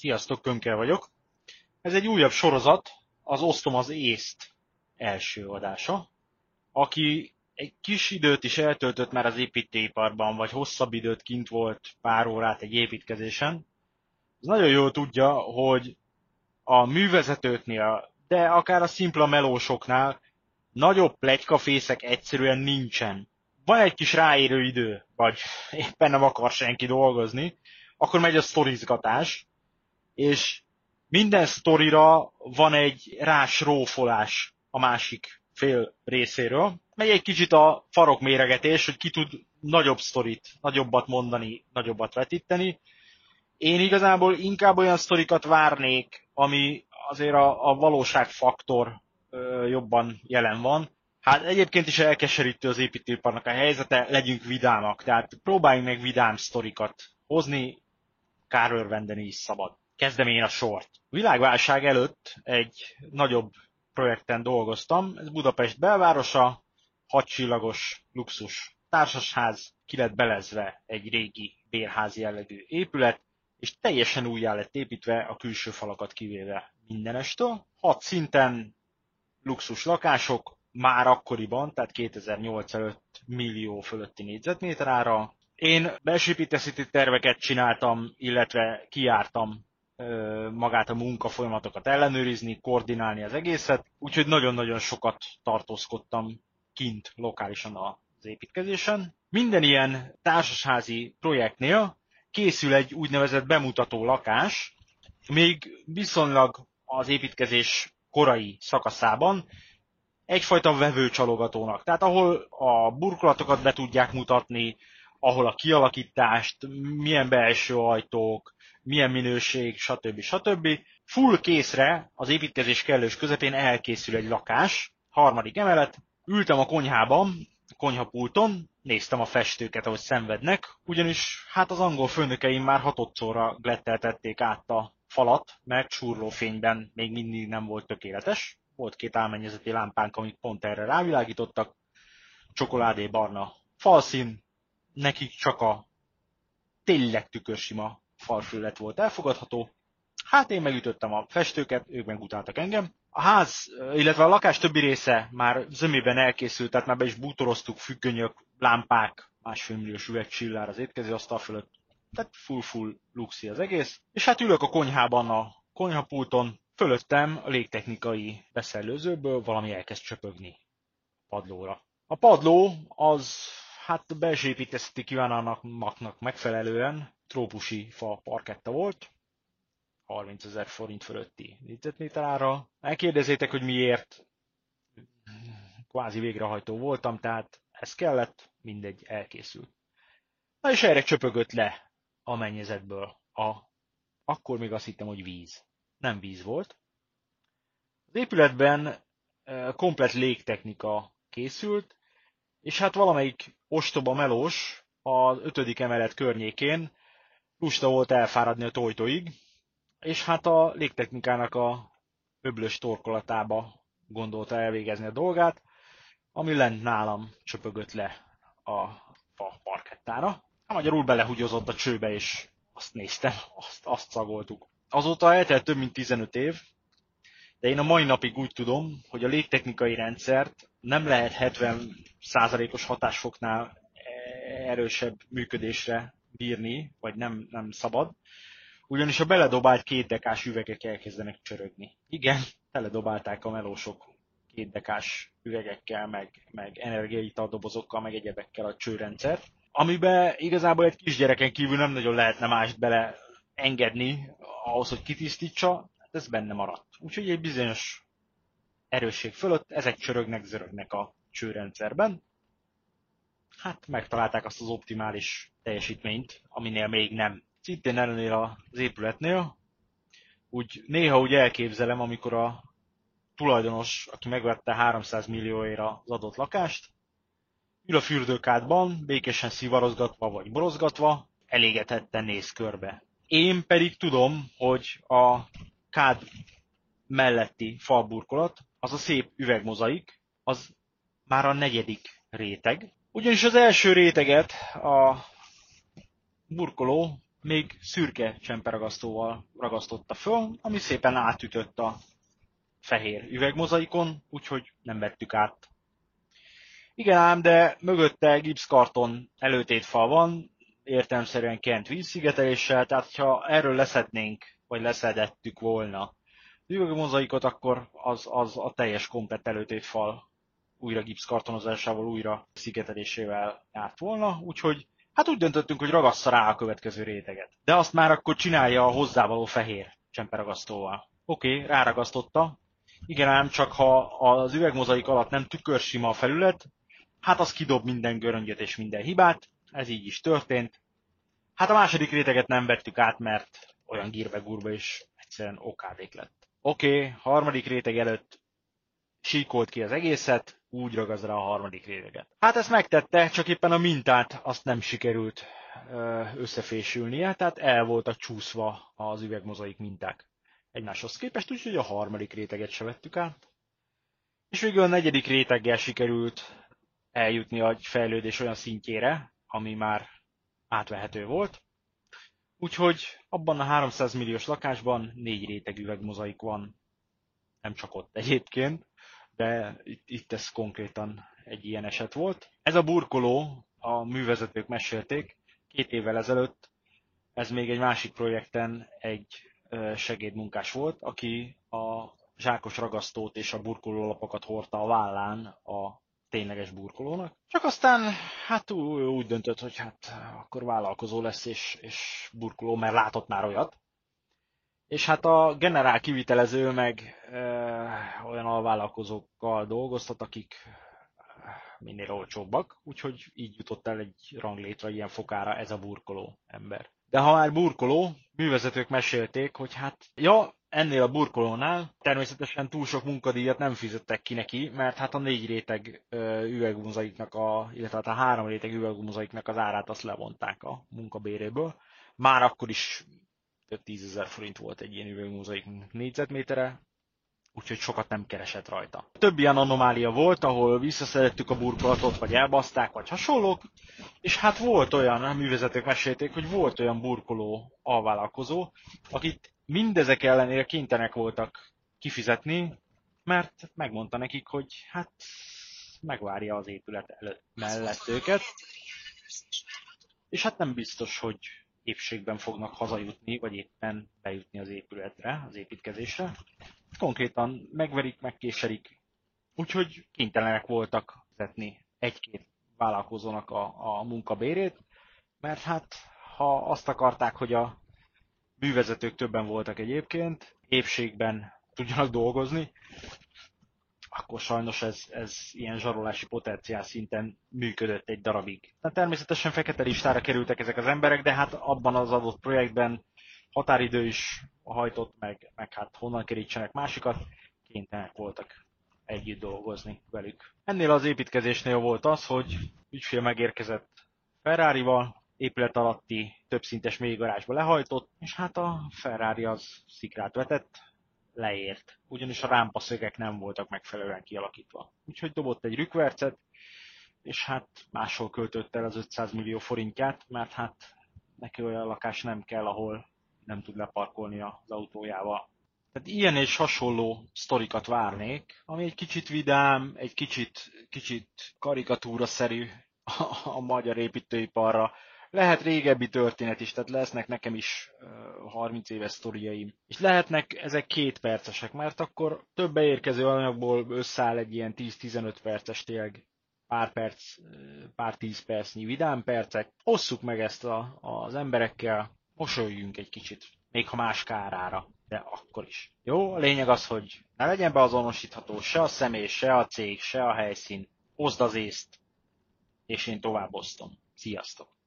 Sziasztok, Könkel vagyok. Ez egy újabb sorozat, az Osztom az észt első adása. Aki egy kis időt is eltöltött már az építőiparban, vagy hosszabb időt kint volt pár órát egy építkezésen, az nagyon jól tudja, hogy a művezetőknél, de akár a szimpla melósoknál nagyobb plegykafészek egyszerűen nincsen. Van egy kis ráérő idő, vagy éppen nem akar senki dolgozni, akkor megy a sztorizgatás, és minden sztorira van egy rás rófolás a másik fél részéről. Megy egy kicsit a farok méregetés, hogy ki tud nagyobb sztorit, nagyobbat mondani, nagyobbat vetíteni. Én igazából inkább olyan sztorikat várnék, ami azért a, a valóságfaktor ö, jobban jelen van. Hát egyébként is elkeserítő az építőiparnak a helyzete, legyünk vidámak, tehát próbáljunk meg vidám sztorikat hozni, kárörvendeni is szabad. Kezdem én a sort. Világválság előtt egy nagyobb projekten dolgoztam, ez Budapest belvárosa, hatcsillagos luxus társasház, ki lett belezve egy régi bérházi jellegű épület, és teljesen újjá lett építve a külső falakat kivéve mindenestől. Hat szinten luxus lakások, már akkoriban, tehát 2008 előtt millió fölötti négyzetméter ára. Én belső terveket csináltam, illetve kiártam magát a munka folyamatokat ellenőrizni, koordinálni az egészet, úgyhogy nagyon-nagyon sokat tartózkodtam kint lokálisan az építkezésen. Minden ilyen társasházi projektnél készül egy úgynevezett bemutató lakás, még viszonylag az építkezés korai szakaszában egyfajta vevőcsalogatónak. Tehát ahol a burkolatokat be tudják mutatni, ahol a kialakítást, milyen belső ajtók, milyen minőség, stb. stb. Full készre az építkezés kellős közepén elkészül egy lakás, harmadik emelet, ültem a konyhában, a konyhapulton, néztem a festőket, ahogy szenvednek, ugyanis hát az angol főnökeim már hatodszorra gletteltették át a falat, mert fényben még mindig nem volt tökéletes. Volt két álmennyezeti lámpánk, amik pont erre rávilágítottak. Csokoládé barna falszín, nekik csak a tényleg tükörsima falfőlet volt elfogadható. Hát én megütöttem a festőket, ők meg utáltak engem. A ház, illetve a lakás többi része már zömében elkészült, tehát már be is bútoroztuk, függönyök, lámpák, másfél milliós üvegcsillár az étkező asztal fölött. Tehát full-full luxi az egész. És hát ülök a konyhában a konyhapulton, fölöttem a légtechnikai beszellőzőből valami elkezd csöpögni padlóra. A padló az hát belső építészeti kívánalmaknak megfelelően trópusi fa parketta volt, 30 ezer forint fölötti négyzetméter ára. Megkérdezétek, hogy miért kvázi végrehajtó voltam, tehát ez kellett, mindegy, elkészült. Na és erre csöpögött le a mennyezetből a, akkor még azt hittem, hogy víz. Nem víz volt. Az épületben komplet légtechnika készült, és hát valamelyik ostoba melós az ötödik emelet környékén lusta volt elfáradni a tojtóig, és hát a légtechnikának a öblös torkolatába gondolta elvégezni a dolgát, ami lent nálam csöpögött le a fa parkettára. Magyarul belehugyozott a csőbe, és azt néztem, azt, azt szagoltuk. Azóta eltelt több mint 15 év, de én a mai napig úgy tudom, hogy a légtechnikai rendszert nem lehet 70%-os hatásfoknál erősebb működésre bírni, vagy nem, nem szabad. Ugyanis a beledobált két dekás üvegek elkezdenek csörögni. Igen, teledobálták a melósok két dekás üvegekkel, meg, meg energiaitaldobozokkal, meg egyebekkel a csőrendszert, amiben igazából egy kisgyereken kívül nem nagyon lehetne mást bele engedni ahhoz, hogy kitisztítsa, hát ez benne maradt. Úgyhogy egy bizonyos erősség fölött ezek csörögnek, zörögnek a csőrendszerben. Hát megtalálták azt az optimális teljesítményt, aminél még nem. Szintén ennél az épületnél, úgy néha úgy elképzelem, amikor a tulajdonos, aki megvette 300 millióért az adott lakást, ül a fürdőkádban, békésen szivarozgatva vagy borozgatva, elégetetten néz körbe. Én pedig tudom, hogy a kád melletti falburkolat, az a szép üvegmozaik, az már a negyedik réteg. Ugyanis az első réteget a burkoló még szürke csemperagasztóval ragasztotta föl, ami szépen átütött a fehér üvegmozaikon, úgyhogy nem vettük át. Igen ám, de mögötte gipszkarton előtétfal van, értelmszerűen kent vízszigeteléssel, tehát ha erről leszednénk, vagy leszedettük volna üvegmozaikot, akkor az, az a teljes komplet előtétfal újra gipszkartonozásával, újra szigetelésével járt volna, úgyhogy hát úgy döntöttünk, hogy ragassza rá a következő réteget. De azt már akkor csinálja a hozzávaló fehér csemperagasztóval. Oké, okay, ráragasztotta. Igen ám, csak ha az üvegmozaik alatt nem tükörsima a felület, hát az kidob minden göröngyöt és minden hibát, ez így is történt. Hát a második réteget nem vettük át, mert olyan gírbe-gurba is egyszerűen okádék lett. Oké, okay, harmadik réteg előtt síkolt ki az egészet, úgy ragaz rá a harmadik réteget. Hát ezt megtette, csak éppen a mintát azt nem sikerült összefésülnie, tehát el voltak csúszva az üvegmozaik minták egymáshoz képest, úgyhogy a harmadik réteget se vettük át. És végül a negyedik réteggel sikerült eljutni a fejlődés olyan szintjére, ami már átvehető volt. Úgyhogy abban a 300 milliós lakásban négy réteg üvegmozaik van. Nem csak ott egyébként, de itt, itt ez konkrétan egy ilyen eset volt. Ez a burkoló, a művezetők mesélték, két évvel ezelőtt, ez még egy másik projekten egy segédmunkás volt, aki a zsákos ragasztót és a burkolólapokat hordta a vállán a tényleges burkolónak. Csak aztán hát úgy döntött, hogy hát akkor vállalkozó lesz és, és burkoló, mert látott már olyat. És hát a generál kivitelező meg e, olyan alvállalkozókkal dolgoztat, akik minél olcsóbbak, úgyhogy így jutott el egy ranglétre ilyen fokára ez a burkoló ember. De ha már burkoló, művezetők mesélték, hogy hát, ja, ennél a burkolónál természetesen túl sok munkadíjat nem fizettek ki neki, mert hát a négy réteg üvegmozaiknak, a, illetve hát a három réteg üvegmozaiknak az árát azt levonták a munkabéréből. Már akkor is több tízezer forint volt egy ilyen üvegmozaik négyzetmétere, úgyhogy sokat nem keresett rajta. Több ilyen anomália volt, ahol visszaszerettük a burkolatot, vagy elbaszták, vagy hasonlók, és hát volt olyan, a művezetők mesélték, hogy volt olyan burkoló alvállalkozó, akit mindezek ellenére kénytelenek voltak kifizetni, mert megmondta nekik, hogy hát megvárja az épület előtt mellett őket, és hát nem biztos, hogy épségben fognak hazajutni, vagy éppen bejutni az épületre, az építkezésre. Konkrétan megverik, megkéserik, úgyhogy kénytelenek voltak fizetni egy-két vállalkozónak a, a munkabérét, mert hát ha azt akarták, hogy a művezetők többen voltak egyébként, épségben tudjanak dolgozni, akkor sajnos ez, ez ilyen zsarolási potenciál szinten működött egy darabig. Na, természetesen fekete listára kerültek ezek az emberek, de hát abban az adott projektben határidő is hajtott meg, meg hát honnan kerítsenek másikat, kénytelenek voltak együtt dolgozni velük. Ennél az építkezésnél volt az, hogy ügyfél megérkezett Ferrari-val, épület alatti többszintes mélygarázsba lehajtott, és hát a Ferrari az szikrát vetett, leért, ugyanis a rámpaszögek nem voltak megfelelően kialakítva. Úgyhogy dobott egy rükvercet, és hát máshol költött el az 500 millió forintját, mert hát neki olyan lakás nem kell, ahol nem tud leparkolni az autójával. Tehát ilyen és hasonló sztorikat várnék, ami egy kicsit vidám, egy kicsit, kicsit karikatúra-szerű a, a magyar építőiparra, lehet régebbi történet is, tehát lesznek nekem is uh, 30 éves sztoriaim. És lehetnek ezek két percesek, mert akkor több beérkező anyagból összeáll egy ilyen 10-15 perces tényleg pár perc, pár tíz percnyi vidám percek. Osszuk meg ezt a, az emberekkel, mosoljunk egy kicsit, még ha más kárára, de akkor is. Jó, a lényeg az, hogy ne legyen beazonosítható se a személy, se a cég, se a helyszín. Oszd az észt, és én tovább osztom. Sziasztok!